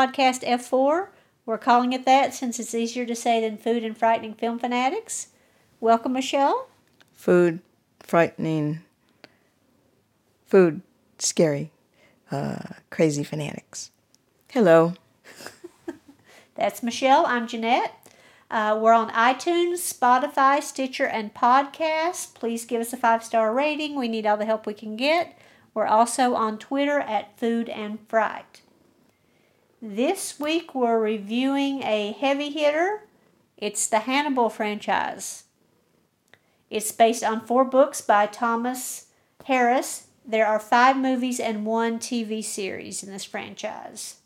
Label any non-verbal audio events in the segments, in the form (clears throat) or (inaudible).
podcast F4. We're calling it that since it's easier to say than Food and Frightening Film Fanatics. Welcome, Michelle. Food, frightening. Food, scary. Uh, crazy fanatics. Hello. (laughs) That's Michelle. I'm Jeanette. Uh, we're on iTunes, Spotify, Stitcher, and Podcast. Please give us a five star rating. We need all the help we can get. We're also on Twitter at Food and Fright. This week we're reviewing a heavy hitter. It's the Hannibal franchise. It's based on four books by Thomas Harris. There are five movies and one TV series in this franchise.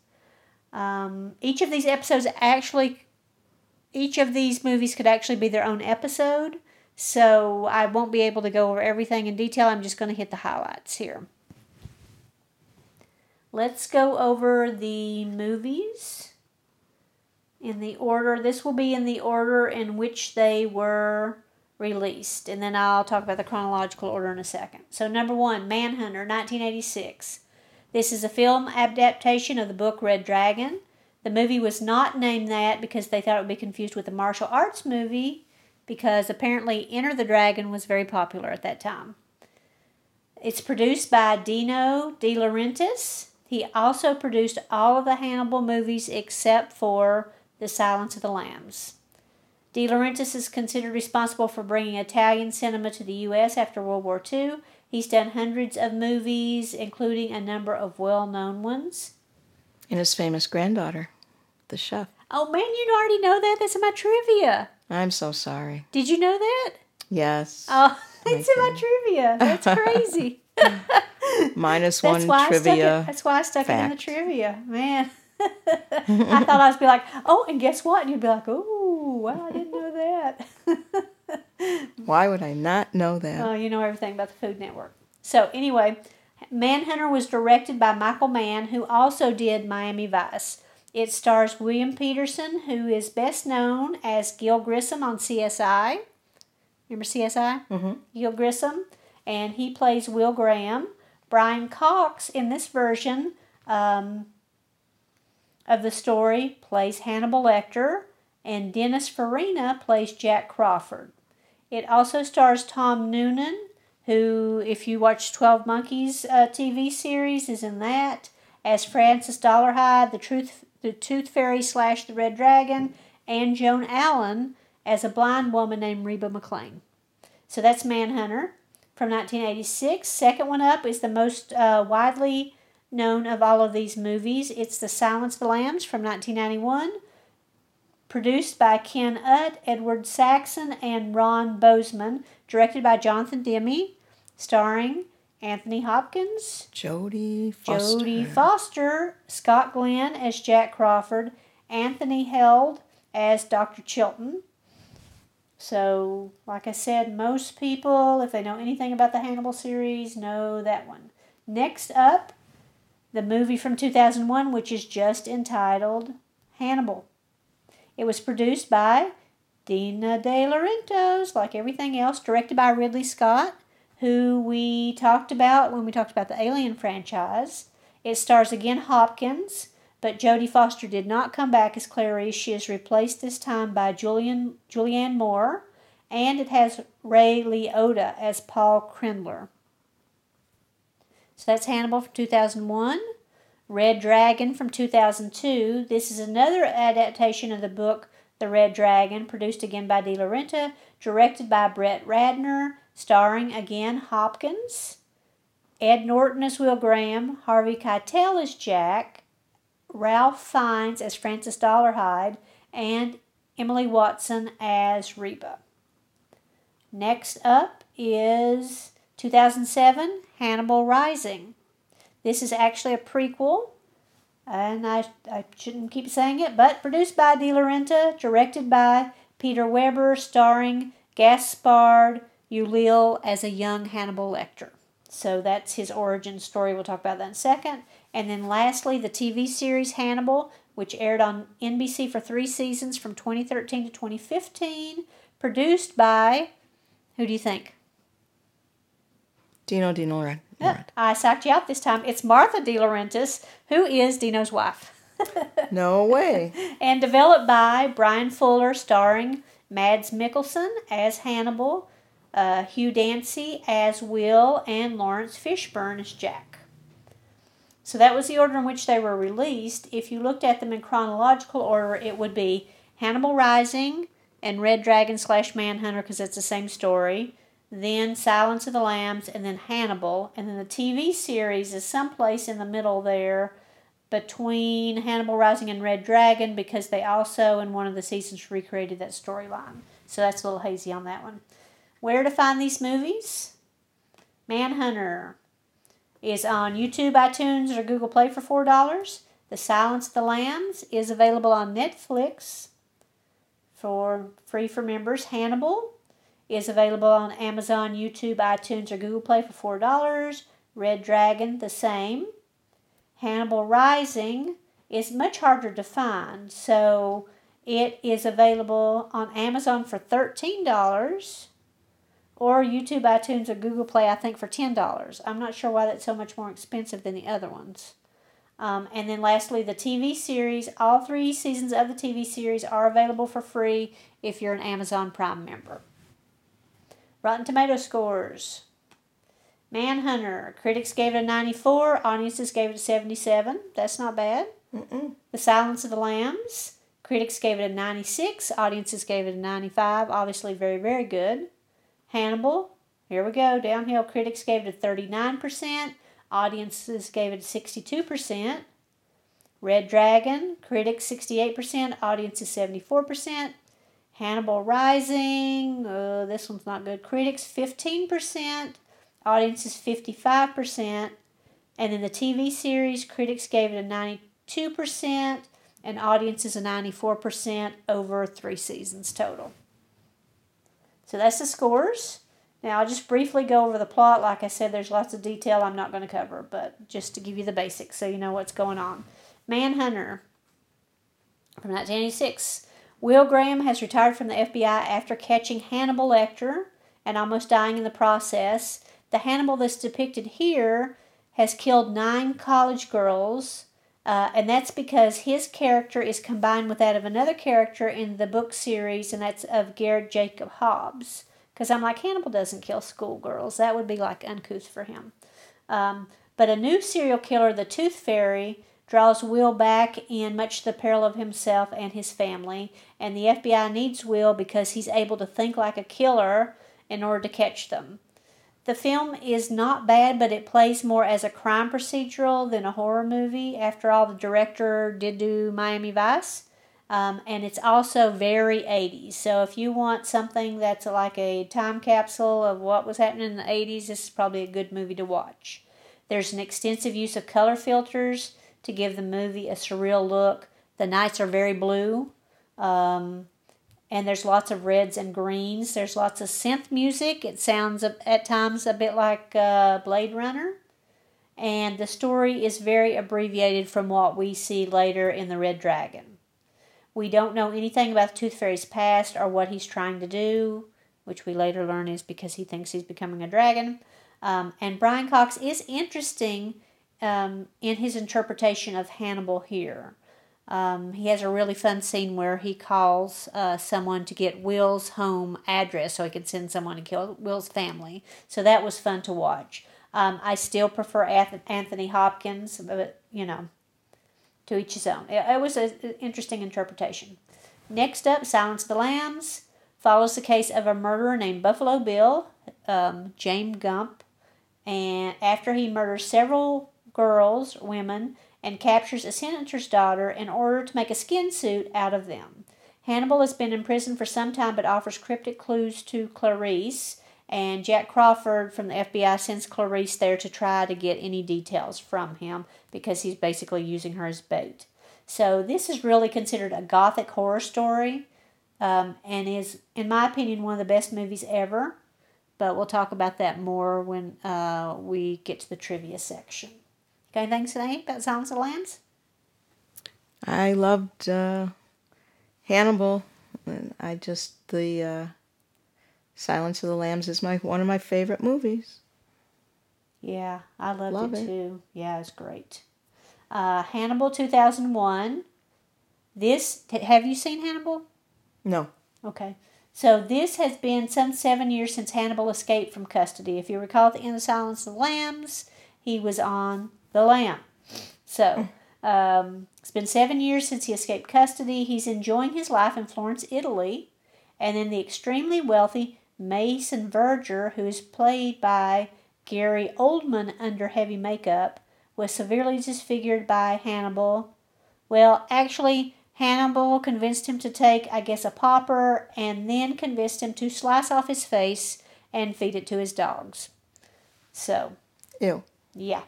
Um, each of these episodes actually each of these movies could actually be their own episode, so I won't be able to go over everything in detail. I'm just going to hit the highlights here. Let's go over the movies in the order. This will be in the order in which they were released, and then I'll talk about the chronological order in a second. So, number one, Manhunter, 1986. This is a film adaptation of the book Red Dragon. The movie was not named that because they thought it would be confused with a martial arts movie because apparently Enter the Dragon was very popular at that time. It's produced by Dino De Laurentiis. He also produced all of the Hannibal movies except for The Silence of the Lambs. De Laurentiis is considered responsible for bringing Italian cinema to the U.S. after World War II. He's done hundreds of movies, including a number of well known ones. And his famous granddaughter the chef. Oh man, you already know that. That's in my trivia. I'm so sorry. Did you know that? Yes. Oh, (laughs) it's in my trivia. That's (laughs) crazy. (laughs) Minus one that's trivia. It, that's why I stuck fact. it in the trivia, man. (laughs) I thought I was be like, oh, and guess what? And you'd be like, oh, wow, I didn't know that. (laughs) why would I not know that? Oh, you know everything about the Food Network. So anyway, Manhunter was directed by Michael Mann, who also did Miami Vice. It stars William Petersen, who is best known as Gil Grissom on CSI. Remember CSI? Mm-hmm. Gil Grissom. And he plays Will Graham. Brian Cox, in this version um, of the story, plays Hannibal Lecter. And Dennis Farina plays Jack Crawford. It also stars Tom Noonan, who, if you watch 12 Monkeys uh, TV series, is in that, as Francis Dolarhyde, the truth the Tooth Fairy slash the Red Dragon, and Joan Allen as a blind woman named Reba McLean. So that's Manhunter from 1986. Second one up is the most uh, widely known of all of these movies. It's The Silence of the Lambs from 1991, produced by Ken Utt, Edward Saxon, and Ron Bozman, directed by Jonathan Demme, starring Anthony Hopkins, Jodie Foster. Jodie Foster, Scott Glenn as Jack Crawford, Anthony Heald as Dr. Chilton. So, like I said, most people, if they know anything about the Hannibal series, know that one. Next up, the movie from 2001, which is just entitled Hannibal. It was produced by Dino De Laurentiis, like everything else, directed by Ridley Scott who we talked about when we talked about the Alien franchise. It stars again Hopkins, but Jodie Foster did not come back as Clarice. She is replaced this time by Julian Julianne Moore, and it has Ray Liotta as Paul Krendler. So that's Hannibal from 2001. Red Dragon from 2002. This is another adaptation of the book The Red Dragon, produced again by De Laurentiis, directed by Brett Ratner, starring again Hopkins, Ed Norton as Will Graham, Harvey Keitel as Jack, Ralph Fiennes as Francis Dolarhyde, and Emily Watson as Reba. Next up is 2007 Hannibal Rising. This is actually a prequel, and I, I shouldn't keep saying it, but produced by De Laurentiis, directed by Peter Webber, starring Gaspard Ulliel as a young Hannibal Lecter. So that's his origin story. We'll talk about that in a second. And then lastly, the TV series Hannibal, which aired on NBC for three seasons from 2013 to 2015, produced by, who do you think? Dino De, Yep, I psyched you out this time. It's Martha De Laurentiis, who is Dino's wife. (laughs) no way. and developed by Bryan Fuller, starring Mads Mikkelsen as Hannibal, uh, Hugh Dancy as Will, and Laurence Fishburne as Jack. So that was the order in which they were released. If you looked at them in chronological order, it would be Hannibal Rising and Red Dragon slash Manhunter because it's the same story. Then Silence of the Lambs, and then Hannibal, and then the TV series is someplace in the middle there between Hannibal Rising and Red Dragon because they also, in one of the seasons, recreated that storyline. So that's a little hazy on that one. Where to find these movies? Manhunter is on YouTube, iTunes, or Google Play for $4. The Silence of the Lambs is available on Netflix for free for members. Hannibal is available on Amazon, YouTube, iTunes, or Google Play for $4. Red Dragon, the same. Hannibal Rising is much harder to find, so it is available on Amazon for $13 or YouTube, iTunes, or Google Play, I think, for $10. I'm not sure why that's so much more expensive than the other ones. Um, and then lastly, the TV series. All three seasons of the TV series are available for free if you're an Amazon Prime member. Rotten Tomato scores. Manhunter. Critics gave it a 94. Audiences gave it a 77. That's not bad. Mm-mm. The Silence of the Lambs. Critics gave it a 96. Audiences gave it a 95. Obviously, very, very good. Hannibal. Here we go. Downhill. Critics gave it a 39%. Audiences gave it a 62%. Red Dragon. Critics 68%. Audiences 74%. Hannibal Rising. Uh, this one's not good. Critics 15%. audiences 55%. And in the TV series, critics gave it a 92%, and audiences a 94% over three seasons total. So that's the scores. Now, I'll just briefly go over the plot. Like I said, there's lots of detail I'm not going to cover, but just to give you the basics so you know what's going on. Manhunter from 1986. Will Graham has retired from the FBI after catching Hannibal Lecter and almost dying in the process. The Hannibal that's depicted here has killed nine college girls, uh, and that's because his character is combined with that of another character in the book series, and that's of Garrett Jacob Hobbs. Because I'm like, Hannibal doesn't kill schoolgirls. That would be like uncouth for him. Um, but a new serial killer, the Tooth Fairy, draws Will back in much the peril of himself and his family, and the FBI needs Will because he's able to think like a killer in order to catch them. The film is not bad, but it plays more as a crime procedural than a horror movie. After all, the director did do Miami Vice. Um, and it's also very 80s. So if you want something that's like a time capsule of what was happening in the 80s, this is probably a good movie to watch. There's an extensive use of color filters to give the movie a surreal look. The nights are very blue, um, and there's lots of reds and greens. There's lots of synth music. It sounds at times a bit like uh, Blade Runner. And the story is very abbreviated from what we see later in The Red Dragon. We don't know anything about the Tooth Fairy's past or what he's trying to do, which we later learn is because he thinks he's becoming a dragon. Um, and Brian Cox is interesting um, in his interpretation of Hannibal here. Um, he has a really fun scene where he calls uh, someone to get Will's home address so he can send someone to kill Will's family. So that was fun to watch. Um, I still prefer Anthony Hopkins, but you know, to each his own. It, it was an interesting interpretation. Next up, Silence the Lambs follows the case of a murderer named Buffalo Bill, um, James Gump, and after he murders several girls, women, and captures a senator's daughter in order to make a skin suit out of them. Hannibal has been in prison for some time but offers cryptic clues to Clarice, and Jack Crawford from the FBI sends Clarice there to try to get any details from him because he's basically using her as bait. So, this is really considered a gothic horror story um, and is, in my opinion, one of the best movies ever. But we'll talk about that more when uh, we get to the trivia section. Anything to say about Silence of the Lambs? I loved uh, Hannibal. I just the uh, Silence of the Lambs is my one of my favorite movies. Yeah, I loved Love it, it. too. Yeah, it's great. Uh, Hannibal 2001. This, have you seen Hannibal? No. Okay. So this has been some seven years since Hannibal escaped from custody. If you recall at the end of Silence of the Lambs, he was on the lam. So um, it's been seven years since he escaped custody. He's enjoying his life in Florence, Italy. And then the extremely wealthy Mason Verger, who is played by Gary Oldman under heavy makeup, was severely disfigured by Hannibal. Well, actually, Hannibal convinced him to take, I guess, a popper and then convinced him to slice off his face and feed it to his dogs. So, Ew. yeah.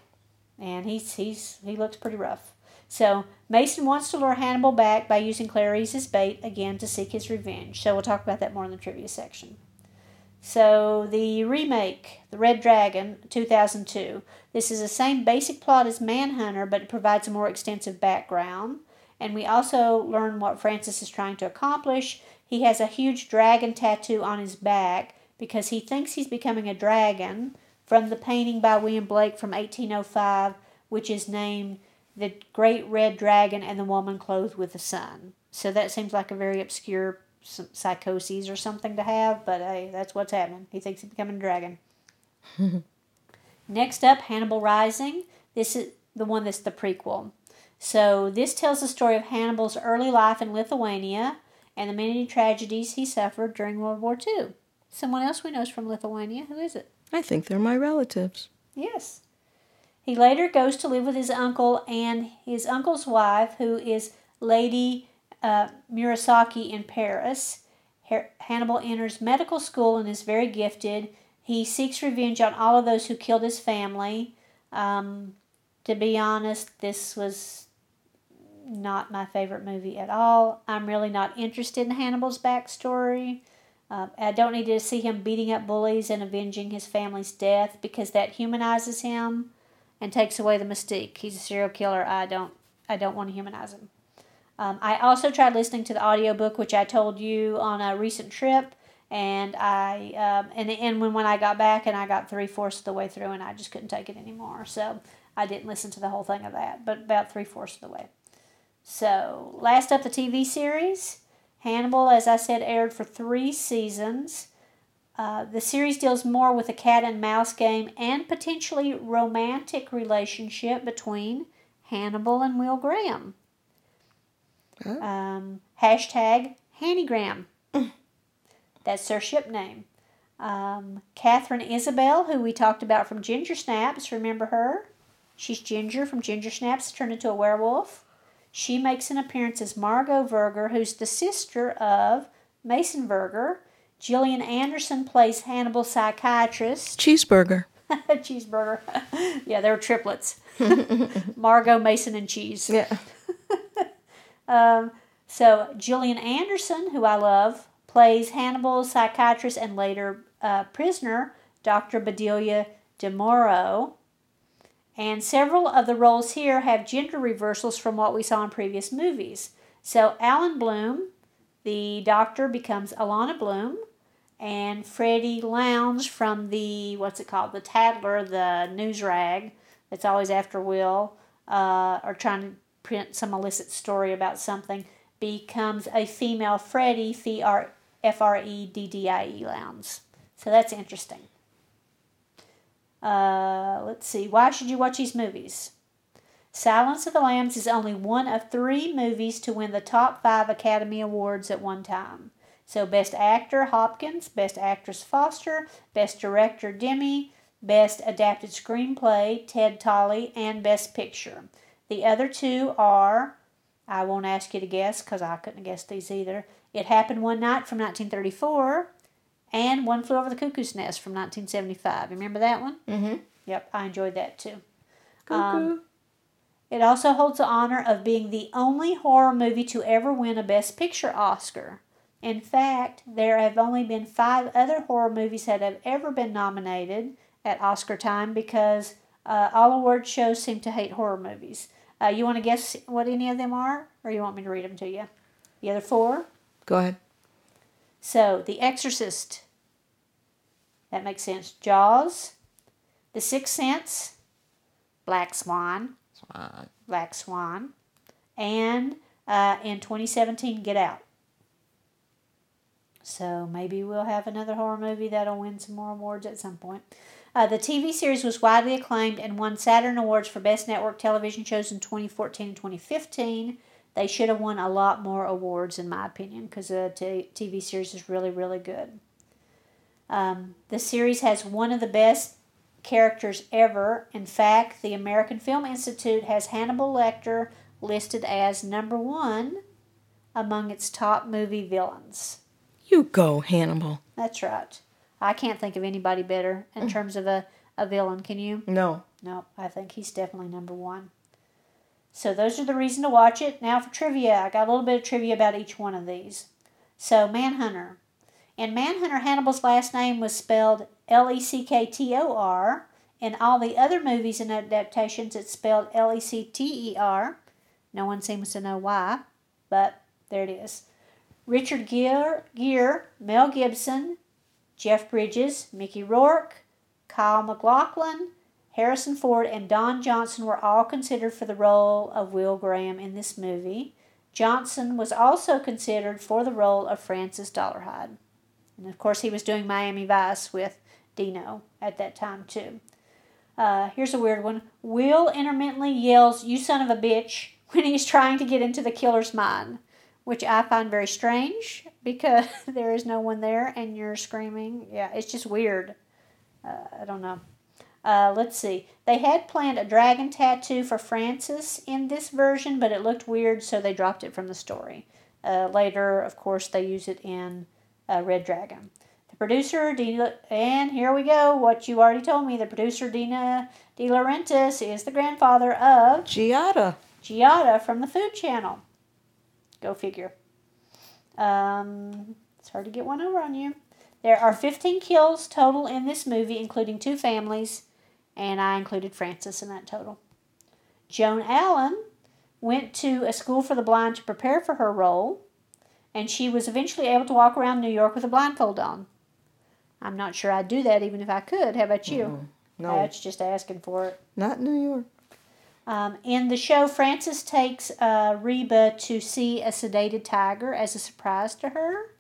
And he's he's he looks pretty rough. So Mason wants to lure Hannibal back by using Clarice as bait again to seek his revenge. So we'll talk about that more in the trivia section. So the remake, The Red Dragon, 2002. This is the same basic plot as Manhunter, but it provides a more extensive background. And we also learn what Francis is trying to accomplish. He has a huge dragon tattoo on his back because he thinks he's becoming a dragon from the painting by William Blake from 1805, which is named The Great Red Dragon and the Woman Clothed with the Sun. So that seems like a very obscure psychoses or something to have, but hey, that's what's happening. He thinks he's becoming a dragon. (laughs) Next up, Hannibal Rising. This is the one that's the prequel. So this tells the story of Hannibal's early life in Lithuania and the many tragedies he suffered during World War II. Someone else we know is from Lithuania. Who is it? I think they're my relatives. Yes. He later goes to live with his uncle and his uncle's wife, who is Lady uh, Murasaki in Paris. Her- Hannibal enters medical school and is very gifted. He seeks revenge on all of those who killed his family. Um, to be honest, this was not my favorite movie at all. I'm really not interested in Hannibal's backstory. Um, I don't need to see him beating up bullies and avenging his family's death because that humanizes him and takes away the mystique. He's a serial killer. I don't. I don't want to humanize him. Um, I also tried listening to the audiobook, which I told you on a recent trip, and I um, and and when when I got back and I got three fourths of the way through, and I just couldn't take it anymore. So I didn't listen to the whole thing of that, but about three fourths of the way. So last up, the TV series. Hannibal, as I said, aired for three seasons. Uh, the series deals more with a cat and mouse game and potentially romantic relationship between Hannibal and Will Graham. Oh. Um, hashtag Hannigram. (clears throat) That's their ship name. Um, Katharine Isabelle, who we talked about from Ginger Snaps, remember her? She's Ginger from Ginger Snaps, turned into a werewolf. She makes an appearance as Margot Verger, who's the sister of Mason Verger. Gillian Anderson plays Hannibal's psychiatrist. Cheeseburger. (laughs) Cheeseburger. (laughs) yeah, they're triplets. (laughs) Margot, Mason, and Cheese. Yeah. Um, so Gillian Anderson, who I love, plays Hannibal's psychiatrist and later uh, prisoner, Dr. Bedelia Du Maurier. And several of the roles here have gender reversals from what we saw in previous movies. So Alan Bloom, the doctor, becomes Alana Bloom, and Freddie Lounds from the what's it called, the Tattler, the news rag that's always after Will, uh, or trying to print some illicit story about something, becomes a female Freddie, F R E D D I E Lounds. So that's interesting. Uh, let's see. Why should you watch these movies? Silence of the Lambs is only one of three movies to win the top five Academy Awards at one time. So, Best Actor Hopkins, Best Actress Foster, Best Director Demme, Best Adapted Screenplay Ted Tally, and Best Picture. The other two are, I won't ask you to guess because I couldn't guess these either. It Happened One Night from 1934 and One Flew Over the Cuckoo's Nest from 1975. Remember that one? Mm-hmm. Yep, I enjoyed that too. Cuckoo. Um, It also holds the honor of being the only horror movie to ever win a Best Picture Oscar. In fact, there have only been five other horror movies that have ever been nominated at Oscar time because uh, all award shows seem to hate horror movies. Uh, you want to guess what any of them are, or you want me to read them to you? The other four? Go ahead. So, The Exorcist. That makes sense. Jaws. The Sixth Sense, Black Swan, Swan. Black Swan, and uh, in 2017, Get Out. So maybe we'll have another horror movie that'll win some more awards at some point. Uh, the TV series was widely acclaimed and won Saturn Awards for Best Network Television Shows in 2014 and 2015. They should have won a lot more awards, in my opinion, because the t- TV series is really, really good. Um, the series has one of the best characters ever. In fact, the American Film Institute has Hannibal Lecter listed as number one among its top movie villains. You go, Hannibal. That's right. I can't think of anybody better in terms of a, a villain. Can you? No. No, I think he's definitely number one. So those are the reason to watch it. Now for trivia, I got a little bit of trivia about each one of these. So Manhunter. In Manhunter, Hannibal's last name was spelled L E C K T O R. In all the other movies and adaptations, it's spelled L E C T E R. No one seems to know why, but there it is. Richard Gere, Gere Mel Gibson, Jeff Bridges, Mickey Rourke, Kyle MacLachlan, Harrison Ford, and Don Johnson were all considered for the role of Will Graham in this movie. Johnson was also considered for the role of Francis Dolarhyde. And of course, he was doing Miami Vice with Dino at that time, too. Uh, here's a weird one. Will intermittently yells, You son of a bitch, (laughs) when he's trying to get into the killer's mind, which I find very strange because (laughs) there is no one there and you're screaming. Yeah, it's just weird. Uh, I don't know. Uh, let's see. They had planned a dragon tattoo for Francis in this version, but it looked weird, so they dropped it from the story. Uh, later, of course, they use it in uh, Red Dragon. The producer, Dino, and here we go. What you already told me. The producer, Dino De Laurentiis, is the grandfather of Giada. Giada from the Food Channel. Go figure. Um, it's hard to get one over on you. There are 15 kills total in this movie, including two families, and I included Francis in that total. Joan Allen went to a school for the blind to prepare for her role, and she was eventually able to walk around New York with a blindfold on. I'm not sure I'd do that even if I could. How about you? No, That's just asking for it. not New York. Um, in the show, Francis takes uh, Reba to see a sedated tiger as a surprise to her.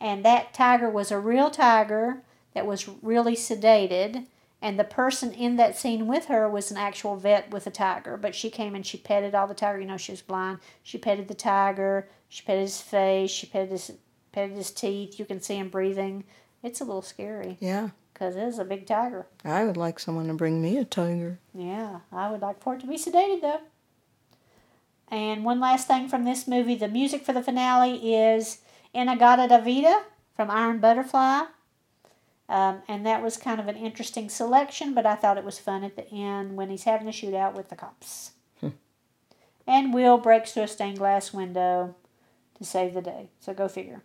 And that tiger was a real tiger that was really sedated. And the person in that scene with her was an actual vet with a tiger. But she came and she petted all the tiger. You know, she was blind. She petted the tiger. She petted his face. She petted his, petted his teeth. You can see him breathing. It's a little scary Yeah. because it is a big tiger. I would like someone to bring me a tiger. Yeah, I would like for it to be sedated though. And one last thing from this movie the music for the finale is In-A-Gadda-Da-Vida from Iron Butterfly. Um, and that was kind of an interesting selection, but I thought it was fun at the end when he's having a shootout with the cops. and Will breaks through a stained glass window to save the day. So go figure.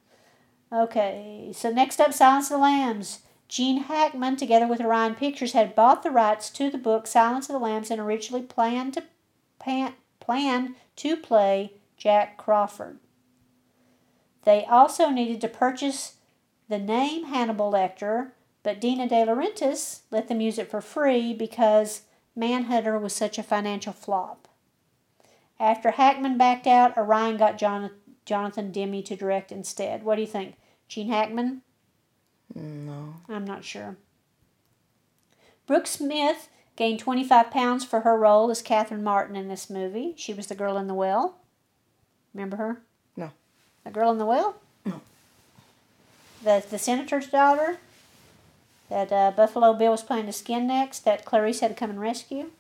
Okay, so next up Silence of the Lambs. Gene Hackman, together with Orion Pictures, had bought the rights to the book Silence of the Lambs and originally planned to pan, planned to play Jack Crawford. They also needed to purchase the name Hannibal Lecter, but Dino De Laurentiis let them use it for free because Manhunter was such a financial flop. After Hackman backed out, Orion got Jon- Jonathan Demme to direct instead. What do you think? Gene Hackman? No. I'm not sure. Brooke Smith gained 25 pounds for her role as Catherine Martin in this movie. She was the girl in the well. Remember her? No. The girl in the well? No. The, the senator's daughter that uh, Buffalo Bill was planning to skin next that Clarice had to come and rescue.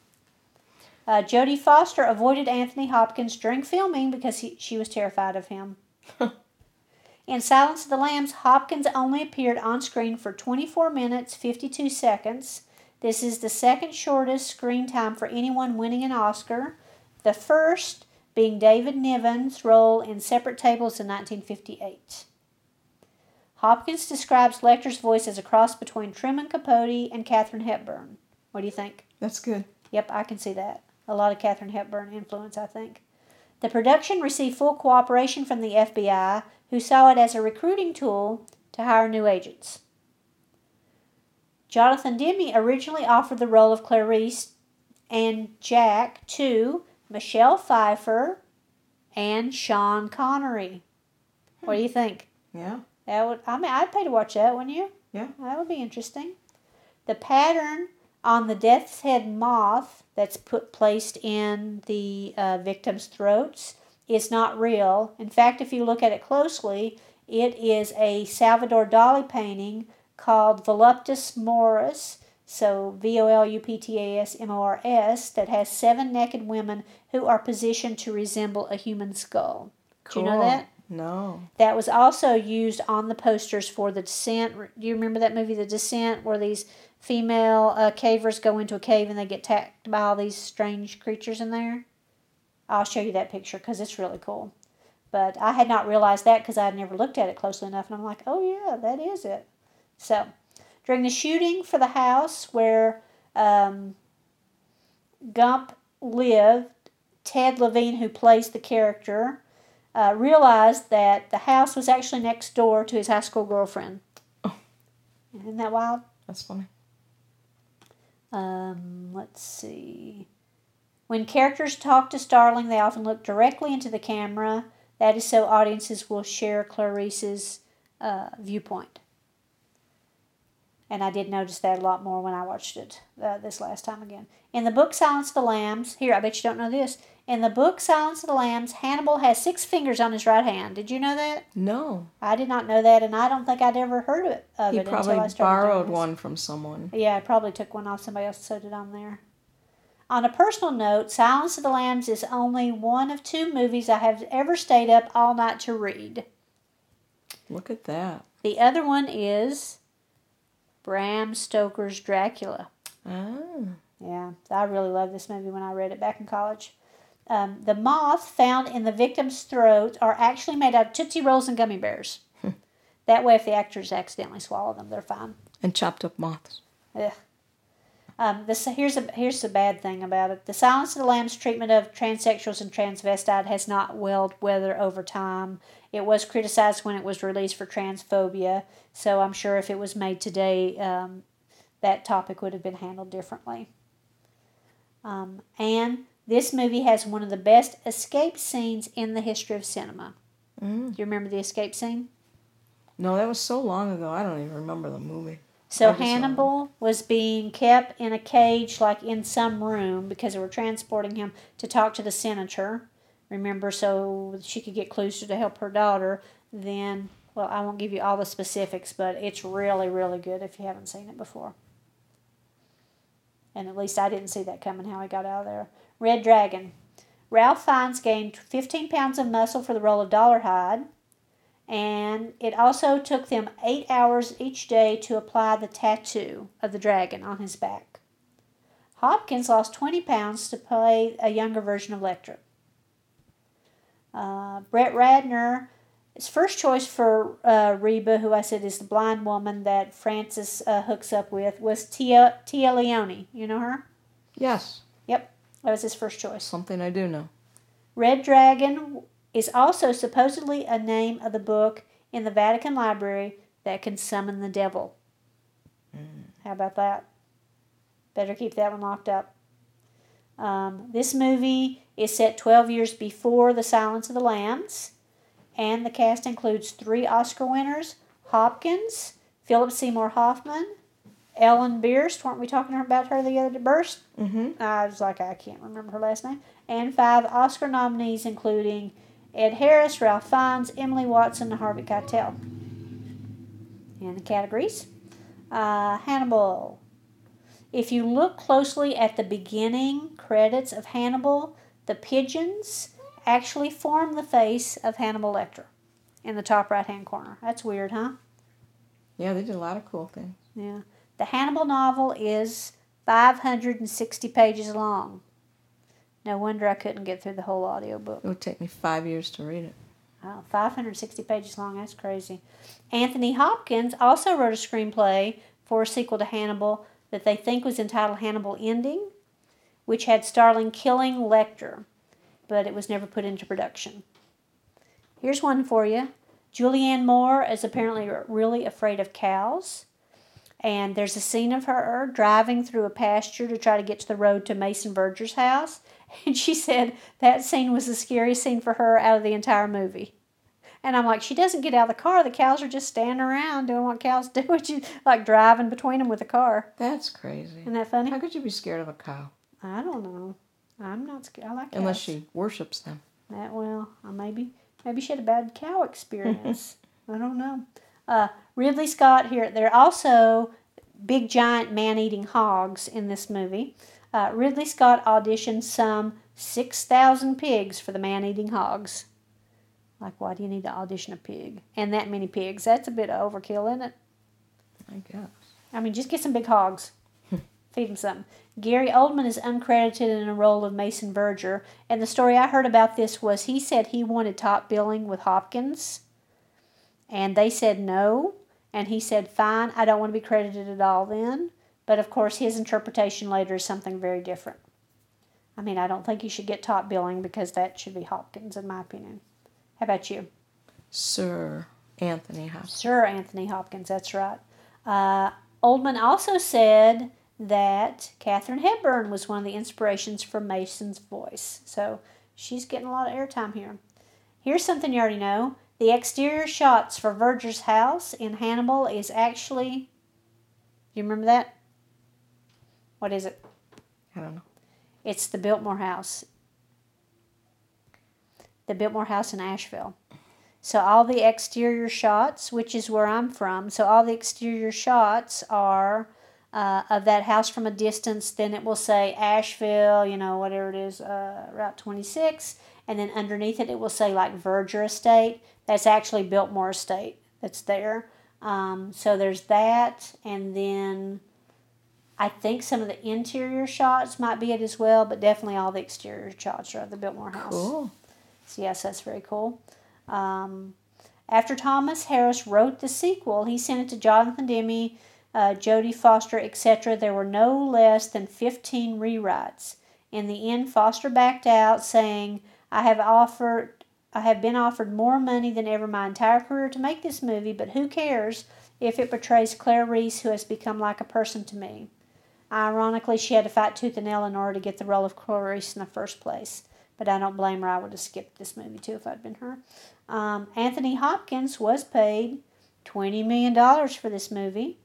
Uh, Jodie Foster avoided Anthony Hopkins during filming because he, she was terrified of him. (laughs) In Silence of the Lambs, Hopkins only appeared on screen for 24 minutes 52 seconds. This is the second shortest screen time for anyone winning an Oscar, the first being David Niven's role in Separate Tables in 1958. Hopkins describes Lecter's voice as a cross between Truman Capote and Katharine Hepburn. What do you think? That's good. Yep, I can see that. A lot of Katharine Hepburn influence, I think. The production received full cooperation from the FBI, who saw it as a recruiting tool to hire new agents. Jonathan Demme originally offered the role of Clarice and Jack to Michelle Pfeiffer and Sean Connery. What do you hmm. think? Yeah. That would I mean I'd pay to watch that, wouldn't you? Yeah. That would be interesting. The pattern on the death's head moth that's put placed in the uh, victim's throats is not real. In fact, if you look at it closely, it is a Salvador Dali painting called Voluptas Mors, so V O L U P T A S M O R S, that has seven naked women who are positioned to resemble a human skull. Do you know that? No. That was also used on the posters for The Descent. Do you remember that movie, The Descent, where these female uh, cavers go into a cave and they get attacked by all these strange creatures in there? I'll show you that picture because it's really cool. But I had not realized that because I had never looked at it closely enough, and I'm like, oh yeah, that is it. So, during the shooting for the house where um, Gump lived, Ted Levine, who plays the character, uh, realized that the house was actually next door to his high school girlfriend. Oh. Isn't that wild? That's funny. Um, let's see. When characters talk to Starling, they often look directly into the camera. That is so audiences will share Clarice's uh, viewpoint. And I did notice that a lot more when I watched it uh, this last time again. In the book Silence of the Lambs, here, I bet you don't know this. In the book Silence of the Lambs, Hannibal has six fingers on his right hand. Did you know that? No. I did not know that, and I don't think I'd ever heard of it, of He it probably until I started borrowed one from someone. Yeah, I probably took one off somebody else and sewed it on there. On a personal note, Silence of the Lambs is only one of two movies I have ever stayed up all night to read. Look at that. The other one is Bram Stoker's Dracula. Ah. Yeah, I really loved this movie when I read it back in college. Um, the moth found in the victim's throat are actually made out of Tootsie Rolls and gummy bears. that way, if the actors accidentally swallow them, they're fine. And chopped up moths. Ugh. Um, this here's a here's the bad thing about it. The Silence of the Lambs treatment of transsexuals and transvestite has not welled weather over time. It was criticized when it was released for transphobia, so I'm sure if it was made today, um, that topic would have been handled differently. Um, and this movie has one of the best escape scenes in the history of cinema. Mm. Do you remember the escape scene? No, that was so long ago. I don't even remember the movie. So I just saw Hannibal was being kept in a cage, like in some room, because they were transporting him to talk to the senator. Remember, so she could get clues to help her daughter. Then, well, I won't give you all the specifics, but it's really, really good if you haven't seen it before. And at least I didn't see that coming, how he got out of there. Red Dragon. Ralph Fiennes gained 15 pounds of muscle for the role of Dolarhyde and it also took them eight hours each day to apply the tattoo of the dragon on his back. Hopkins lost 20 pounds to play a younger version of Lecter. Uh, Brett Ratner, his first choice for uh, Reba, who I said is the blind woman that Francis uh, hooks up with, was Téa, Téa Leoni. You know her? Yes. That was his first choice. Something I do know. Red Dragon is also supposedly a name of the book in the Vatican Library that can summon the devil. How about that? Better keep that one locked up. Um, this movie is set 12 years before The Silence of the Lambs, and the cast includes three Oscar winners Hopkins, Philip Seymour Hoffman, Ellen Burst. Weren't we talking about her the other day? Burst? Mm-hmm. I was like, I can't remember her last name. And five Oscar nominees, including Ed Harris, Ralph Fiennes, Emily Watson, and Harvey Keitel. And the categories uh, Hannibal. If you look closely at the beginning credits of Hannibal, the pigeons actually form the face of Hannibal Lecter in the top right hand corner. That's weird, huh? Yeah, they did a lot of cool things. Yeah. The Hannibal novel is 560 pages long. No wonder I couldn't get through the whole audiobook. It would take me five years to read it. Wow, 560 pages long. That's crazy. Anthony Hopkins also wrote a screenplay for a sequel to Hannibal that they think was entitled Hannibal Ending, which had Starling killing Lecter, but it was never put into production. Here's one for you. Julianne Moore is apparently really afraid of cows. And there's a scene of her driving through a pasture to try to get to the road to Mason Verger's house. (laughs) And she said that scene was the scariest scene for her out of the entire movie. And I'm like, she doesn't get out of the car. The cows are just standing around doing what cows (laughs) do, which is like driving between them with a car. That's crazy. Isn't that funny? How could you be scared of a cow? I don't know. I'm not scared. I like cows. Unless she worships them. That well, maybe maybe she had a bad cow (laughs) experience. I don't know. Uh, Ridley Scott here. There are also big giant man-eating hogs in this movie. Uh, Ridley Scott auditioned some six thousand pigs for the man-eating hogs. Like, why do you need to audition a pig and that many pigs? That's a bit of overkill, isn't it? I guess. I mean, just get some big hogs. (laughs) Feed them something. Gary Oldman is uncredited in a role of Mason Verger, and the story I heard about this was he said he wanted top billing with Hopkins, and they said no, and he said, fine, I don't want to be credited at all then. But of course, his interpretation later is something very different. I mean, I don't think he should get top billing because that should be Hopkins, in my opinion. How about you? Sir Anthony Hopkins. Sir Anthony Hopkins, that's right. Uh, Oldman also said that Katharine Hepburn was one of the inspirations for Mason's voice. So she's getting a lot of airtime here. Here's something you already know. The exterior shots for Verger's house in Hannibal is actually. Do you remember that? What is it? I don't know. It's the Biltmore House. The Biltmore House in Asheville. So all the exterior shots, which is where I'm from, so all the exterior shots are uh, of that house from a distance. Then it will say Asheville, you know, whatever it is, uh, Route 26, and then underneath it it will say like Verger Estate. That's actually Biltmore Estate that's there. Um, so there's that, and then I think some of the interior shots might be it as well, but definitely all the exterior shots are of the Biltmore House. Cool. So yes, that's very cool. Um, after Thomas Harris wrote the sequel, he sent it to Jonathan Demme, uh, Jodie Foster, etc. There were no less than 15 rewrites. In the end, Foster backed out, saying, "I have offered, I have been offered more money than ever my entire career to make this movie, but who cares if it portrays Clarice, who has become like a person to me." Ironically, she had to fight tooth and nail in order to get the role of Clarice in the first place. But I don't blame her. I would have skipped this movie too if I'd been her. Um, Anthony Hopkins was paid $20 million for this movie.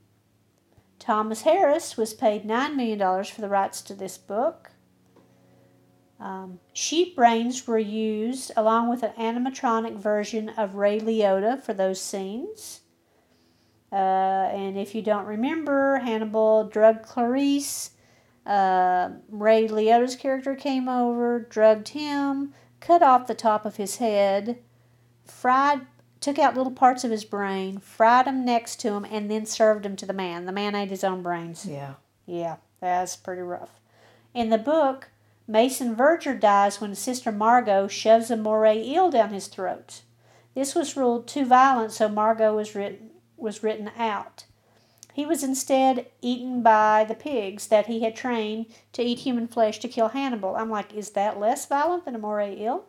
Thomas Harris was paid $9 million for the rights to this book. Um, sheep brains were used along with an animatronic version of Ray Liotta for those scenes. Uh, and if you don't remember, Hannibal drugged Clarice. Uh, Ray Liotta's character came over, drugged him, cut off the top of his head, fried, took out little parts of his brain, fried them next to him, and then served them to the man. The man ate his own brains. Yeah. Yeah, that's pretty rough. In the book, Mason Verger dies when sister Margot shoves a moray eel down his throat. This was ruled too violent, so Margot was written was written out. He was instead eaten by the pigs that he had trained to eat human flesh to kill Hannibal. I'm like, is that less violent than a moray eel?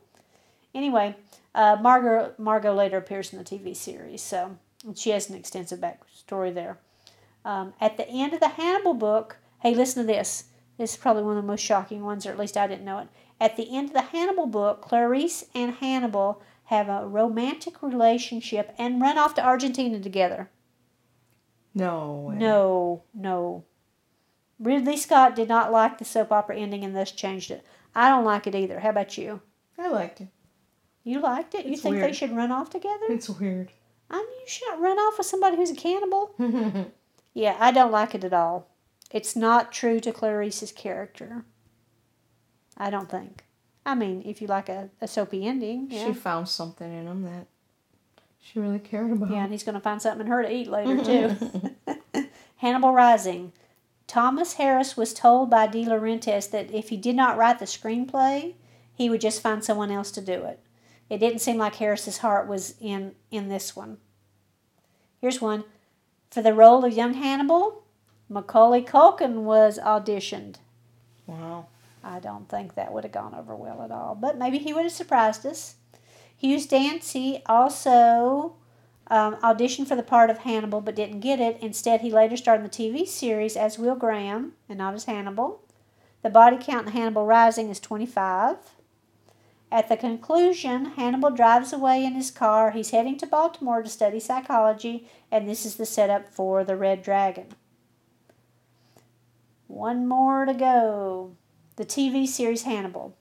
Anyway, uh, Margot Margot later appears in the TV series, so she has an extensive backstory there. Um, at the end of the Hannibal book, hey, listen to this. This is probably one of the most shocking ones, or at least I didn't know it. At the end of the Hannibal book, Clarice and Hannibal have a romantic relationship and run off to Argentina together. No way. No, no. Ridley Scott did not like the soap opera ending and thus changed it. I don't like it either. How about you? I liked it. You liked it? you It's think they should run off together? It's weird. I mean, you should not run off with somebody who's a cannibal. (laughs) Yeah, I don't like it at all. It's not true to Clarice's character. I don't think. I mean, if you like a, a soapy ending, yeah. She found something in him that she really cared about. Yeah, and he's going to find something in her to eat later, (laughs) too. (laughs) Hannibal Rising. Thomas Harris was told by De Laurentiis that if he did not write the screenplay, he would just find someone else to do it. It didn't seem like Harris's heart was in, in this one. Here's one. For the role of young Hannibal, Macaulay Culkin was auditioned. Wow. I don't think that would have gone over well at all, but maybe he would have surprised us. Hughes Dancy also um, auditioned for the part of Hannibal but didn't get it. Instead, he later starred in the TV series as Will Graham and not as Hannibal. The body count in Hannibal Rising is 25. At the conclusion, Hannibal drives away in his car. He's heading to Baltimore to study psychology, and this is the setup for the Red Dragon. One more to go. The TV series Hannibal.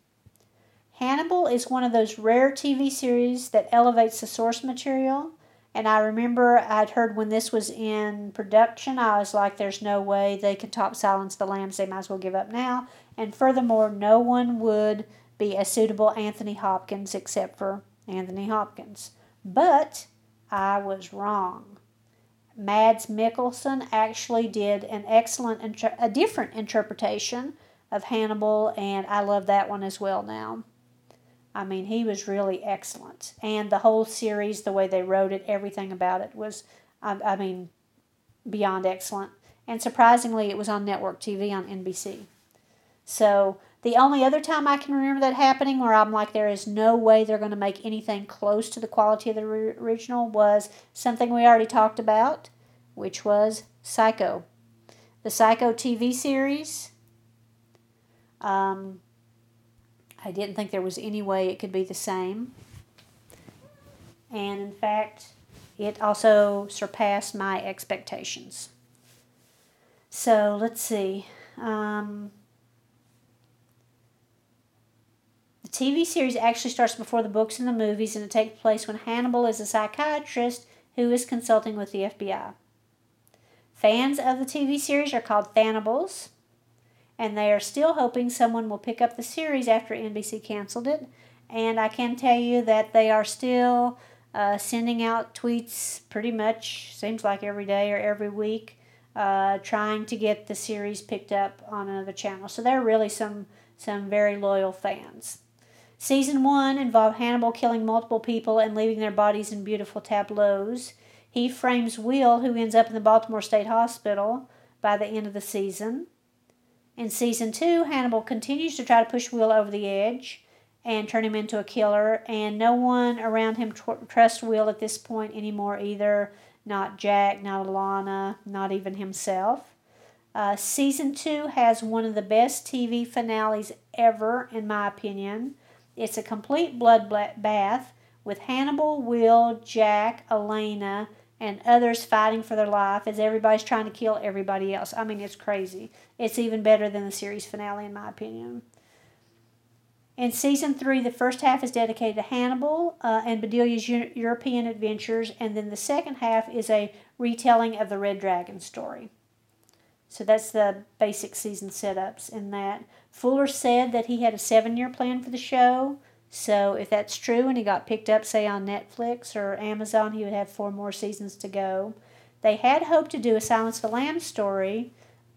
Hannibal is one of those rare TV series that elevates the source material. And I remember I'd heard when this was in production, I was like, there's no way they could top Silence the Lambs. They might as well give up now. And furthermore, no one would be a suitable Anthony Hopkins except for Anthony Hopkins. But I was wrong. Mads Mikkelsen actually did an excellent, and a different interpretation of Hannibal, and I love that one as well now. I mean, he was really excellent. And the whole series, the way they wrote it, everything about it was, I, I mean, beyond excellent. And surprisingly, it was on network TV on NBC. So the only other time I can remember that happening where I'm like, there is no way they're going to make anything close to the quality of the original was something we already talked about, which was Psycho. The Psycho TV series. Um, I didn't think there was any way it could be the same. And in fact, it also surpassed my expectations. So let's see. Um, TV series actually starts before the books and the movies, and it takes place when Hannibal is a psychiatrist who is consulting with the FBI. Fans of the TV series are called Fannibals, and they are still hoping someone will pick up the series after NBC canceled it. And I can tell you that they are still uh, sending out tweets pretty much, seems like every day or every week, uh, trying to get the series picked up on another channel. So they're really some, some very loyal fans. Season 1 involved Hannibal killing multiple people and leaving their bodies in beautiful tableaus. He frames Will, who ends up in the Baltimore State Hospital by the end of the season. In season 2, Hannibal continues to try to push Will over the edge and turn him into a killer, and no one around him tr- trusts Will at this point anymore either. Not Jack, not Alana, not even himself. Uh, season 2 has one of the best TV finales ever, in my opinion. It's a complete blood bath with Hannibal, Will, Jack, Alana, and others fighting for their life as everybody's trying to kill everybody else. I mean, it's crazy. It's even better than the series finale, in my opinion. In season three, the first half is dedicated to Hannibal uh, and Bedelia's European adventures, and then the second half is a retelling of the Red Dragon story. So that's the basic season setups in that. Fuller said that he had a seven year plan for the show. So if that's true and he got picked up, say, on Netflix or Amazon, he would have four more seasons to go. They had hoped to do a Silence of the Lambs story,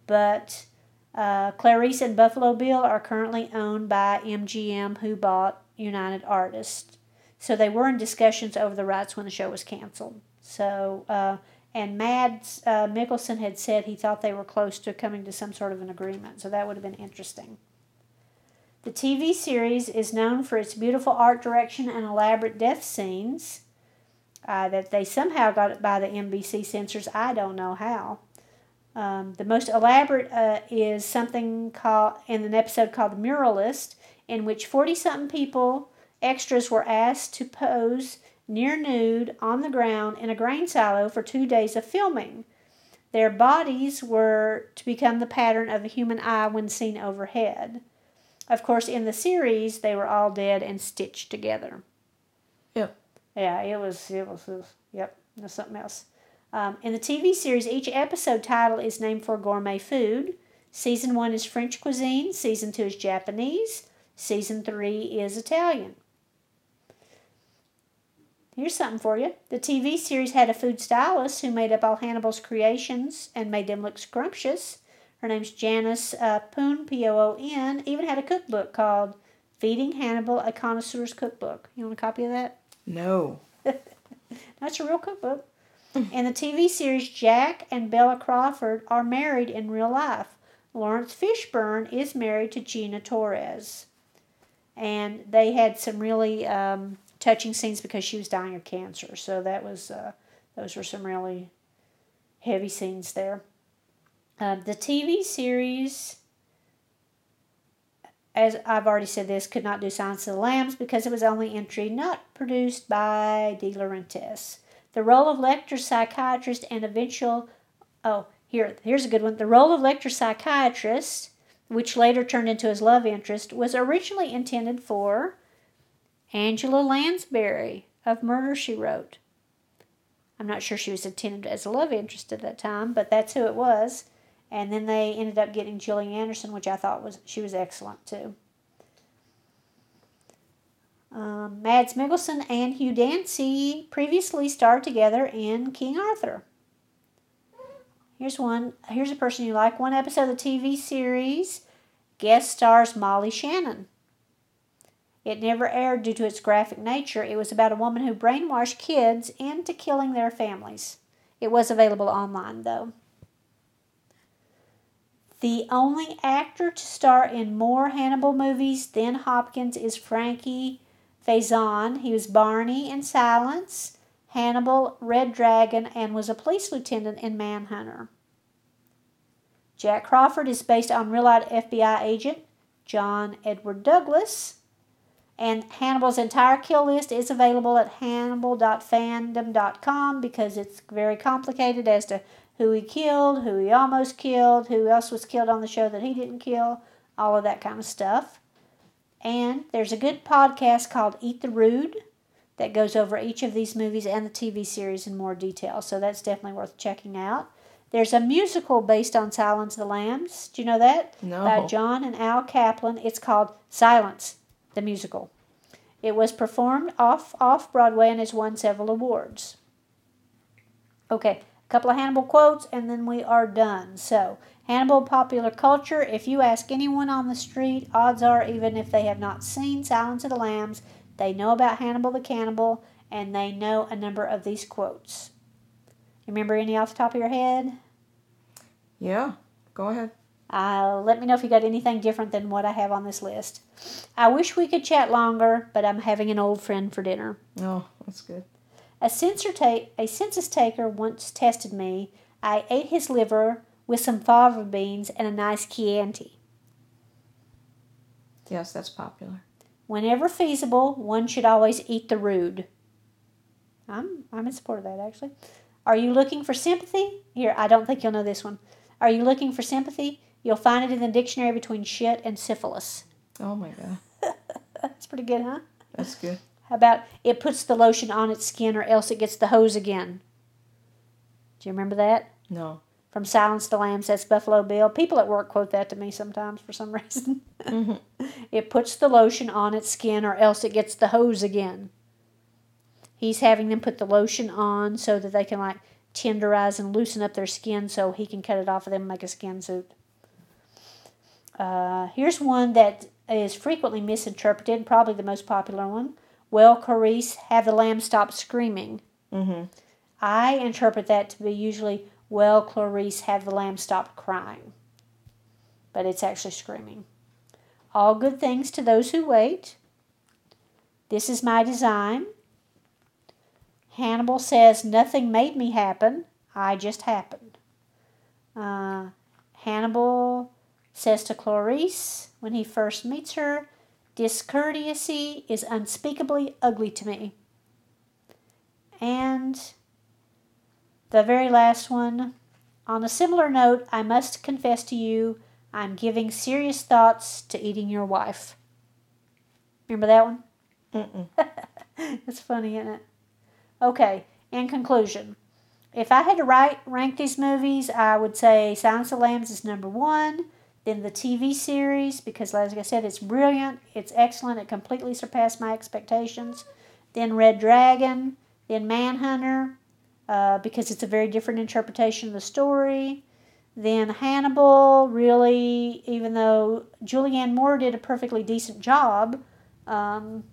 but uh, Clarice and Buffalo Bill are currently owned by MGM, who bought United Artists. So they were in discussions over the rights when the show was canceled. So, uh, and Mads uh, Mikkelsen had said he thought they were close to coming to some sort of an agreement. So that would have been interesting. The TV series is known for its beautiful art direction and elaborate death scenes uh, that they somehow got it by the NBC censors. I don't know how. Um, the most elaborate uh, is something called in an episode called The Muralist, in which 40 something people, extras, were asked to pose near nude on the ground in a grain silo for two days of filming. Their bodies were to become the pattern of a human eye when seen overhead. Of course, in the series, they were all dead and stitched together. Yep. Yeah, it was, it was, it was yep, there's something else. Um, in the TV series, each episode title is named for gourmet food. Season one is French cuisine, season two is Japanese, season three is Italian. Here's something for you. The TV series had a food stylist who made up all Hannibal's creations and made them look scrumptious. Her name's Janice uh, Poon, P O O N, even had a cookbook called Feeding Hannibal, a Connoisseur's Cookbook. You want a copy of that? No. (laughs) That's a real cookbook. in the TV series, Jack and Bella Crawford are married in real life. Laurence Fishburne is married to Gina Torres. And they had some really um, touching scenes because she was dying of cancer. So that was uh, Those were some really heavy scenes there. Uh, the TV series, as I've already said, this could not do Silence of the Lambs because it was only entry not produced by De Laurentiis. The role of Lecter's psychiatrist and eventual, oh, here, here's a good one. The role of Lecter's psychiatrist, which later turned into his love interest, was originally intended for Angela Lansbury of Murder She Wrote. I'm not sure she was intended as a love interest at that time, but that's who it was. And then they ended up getting Gillian Anderson, which I thought was she was excellent too. Um, Mads Mikkelsen and Hugh Dancy previously starred together in King Arthur. Here's one. Here's a person you like. One episode of the TV series guest stars Molly Shannon. It never aired due to its graphic nature. It was about a woman who brainwashed kids into killing their families. It was available online, though. The only actor to star in more Hannibal movies than Hopkins is Frankie Faison. He was Barney in Silence, Hannibal, Red Dragon, and was a police lieutenant in Manhunter. Jack Crawford is based on real life FBI agent John Edward Douglas. And Hannibal's entire kill list is available at hannibal.fandom.com because it's very complicated as to who he killed, who he almost killed, who else was killed on the show that he didn't kill, all of that kind of stuff. And there's a good podcast called Eat the Rude that goes over each of these movies and the TV series in more detail. So that's definitely worth checking out. There's a musical based on Silence of the Lambs. Do you know that? No. By John and Al Kaplan. It's called Silence the musical. It was performed off off Broadway and has won several awards. Okay, a couple of Hannibal quotes and then we are done. So, Hannibal popular culture. If you ask anyone on the street, odds are, even if they have not seen Silence of the Lambs, they know about Hannibal the Cannibal and they know a number of these quotes. Remember any off the top of your head? Yeah, go ahead. Uh, let me know if you got anything different than what I have on this list. I wish we could chat longer, but I'm having an old friend for dinner. Oh, that's good. A, ta- a census taker once tested me. I ate his liver with some fava beans and a nice Chianti. Yes, that's popular. Whenever feasible, one should always eat the rude. I'm, I'm in support of that, actually. Are you looking for sympathy? Here, I don't think you'll know this one. Are you looking for sympathy? You'll find it in the dictionary between shit and syphilis. Oh my god. (laughs) That's pretty good, huh? That's good. How about it puts the lotion on its skin or else it gets the hose again? Do you remember that? No. From Silence the Lambs, that's Buffalo Bill. People at work quote that to me sometimes for some (laughs) reason. Mm-hmm. it puts the lotion on its skin or else it gets the hose again. He's having them put the lotion on so that they can like tenderize and loosen up their skin so he can cut it off of them and make a skin suit. Uh, here's one that is frequently misinterpreted, probably the most popular one. Well, Clarice, have the lamb stop screaming. Mm-hmm. I interpret that to be usually, well, Clarice, have the lamb stop crying. But it's actually screaming. All good things to those who wait. This is my design. Hannibal says, Nothing made me happen. I just happened. Uh, Hannibal says to Clarice when he first meets her, Discourtesy is unspeakably ugly to me. And the very last one, on a similar note, I must confess to you, I'm giving serious thoughts to eating your wife. Remember that one? Mm-mm. (laughs) It's funny, isn't it? Okay, in conclusion, if I had to write, rank these movies, I would say Silence of the Lambs is number one. Then the TV series, because like I said, it's brilliant, it's excellent, it completely surpassed my expectations. Then Red Dragon, then Manhunter, uh, because it's a very different interpretation of the story. Then Hannibal, really, even though Julianne Moore did a perfectly decent job, um,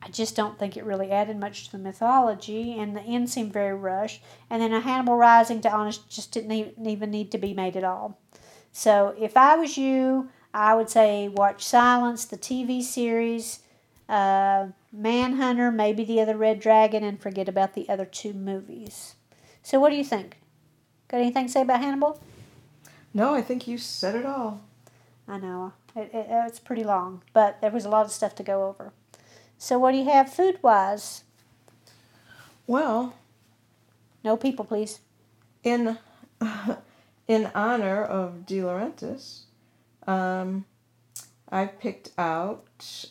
I just don't think it really added much to the mythology, and the end seemed very rushed. And then a Hannibal Rising, to honest, just didn't even need to be made at all. So if I was you, I would say watch Silence, the TV series, uh, Manhunter, maybe the other Red Dragon, and forget about the other two movies. So, what do you think? Got anything to say about Hannibal? No, I think you said it all. I know it, it, it's pretty long, but there was a lot of stuff to go over. So, what do you have food wise? Well, No people, please. in (laughs) in honor of De Laurentiis, um, I picked out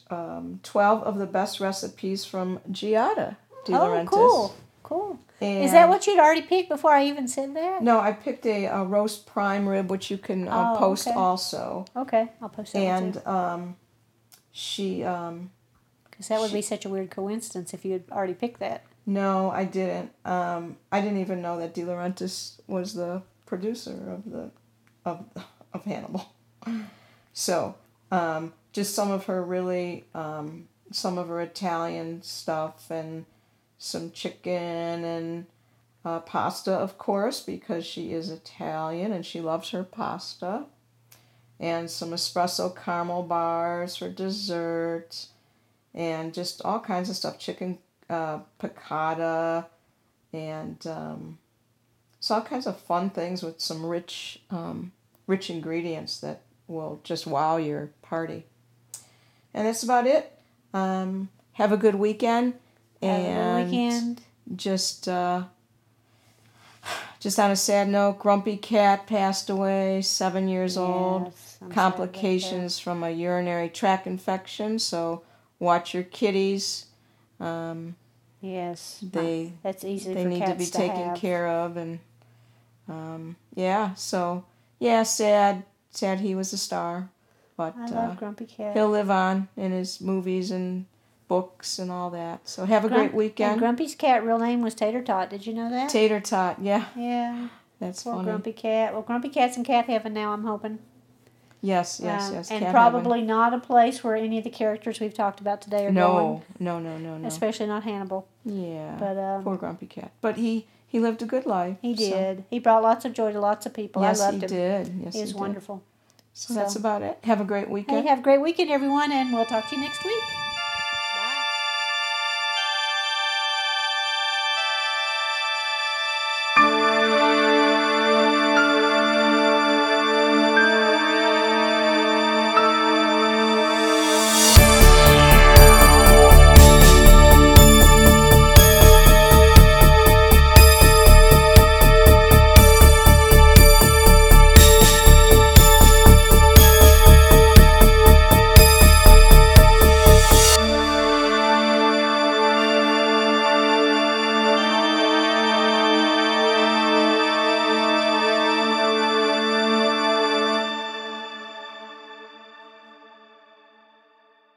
um, twelve of the best recipes from Giada De oh, Laurentiis. cool, cool. And Is that what you'd already picked before I even said that? No, I picked a, a roast prime rib, which you can uh, Oh, post okay. also, Okay, I'll post that and um, she. Um, Because that would be such a weird coincidence if you had already picked that. No, I didn't. Um, I didn't even know that De Laurentiis was the producer of the of of Hannibal. So, um, just some of her really um, some of her Italian stuff and some chicken and uh, pasta, of course, because she is Italian and she loves her pasta. And some espresso caramel bars for dessert, and just all kinds of stuff. Chicken uh, piccata, and um, so all kinds of fun things with some rich, um, rich ingredients that will just wow your party. And that's about it. Um, have a good weekend, and good weekend. just uh, just on a sad note, Grumpy Cat passed away, seven years old I'm complications from a urinary tract infection. So watch your kitties. Um. Yes, they that's easy they need to be taken care of, and um, yeah. So yeah, sad, sad. He was a star, but I uh, Grumpy Cat. he'll live on in his movies and books and all that. So have a Grump- great weekend. And Grumpy's cat real name was Tater Tot. Did you know that? Tater tot, yeah, yeah. that's Poor funny. Grumpy Cat. Well, Grumpy Cat's in cat heaven now. I'm hoping. Yes, yes, Um, yes. And probably not a place where any of the characters we've talked about today are heaven. going. no, no, no, no, no. Especially not Hannibal. Yeah. But um, Poor Grumpy Cat. But he he lived a good life. he so- did. He brought lots of joy to lots of people. Yes, I loved he him. did. Yes, he was did. wonderful. So, that's about it. Have a great Hey, weekend. have a great weekend, everyone, and we'll talk to you next week.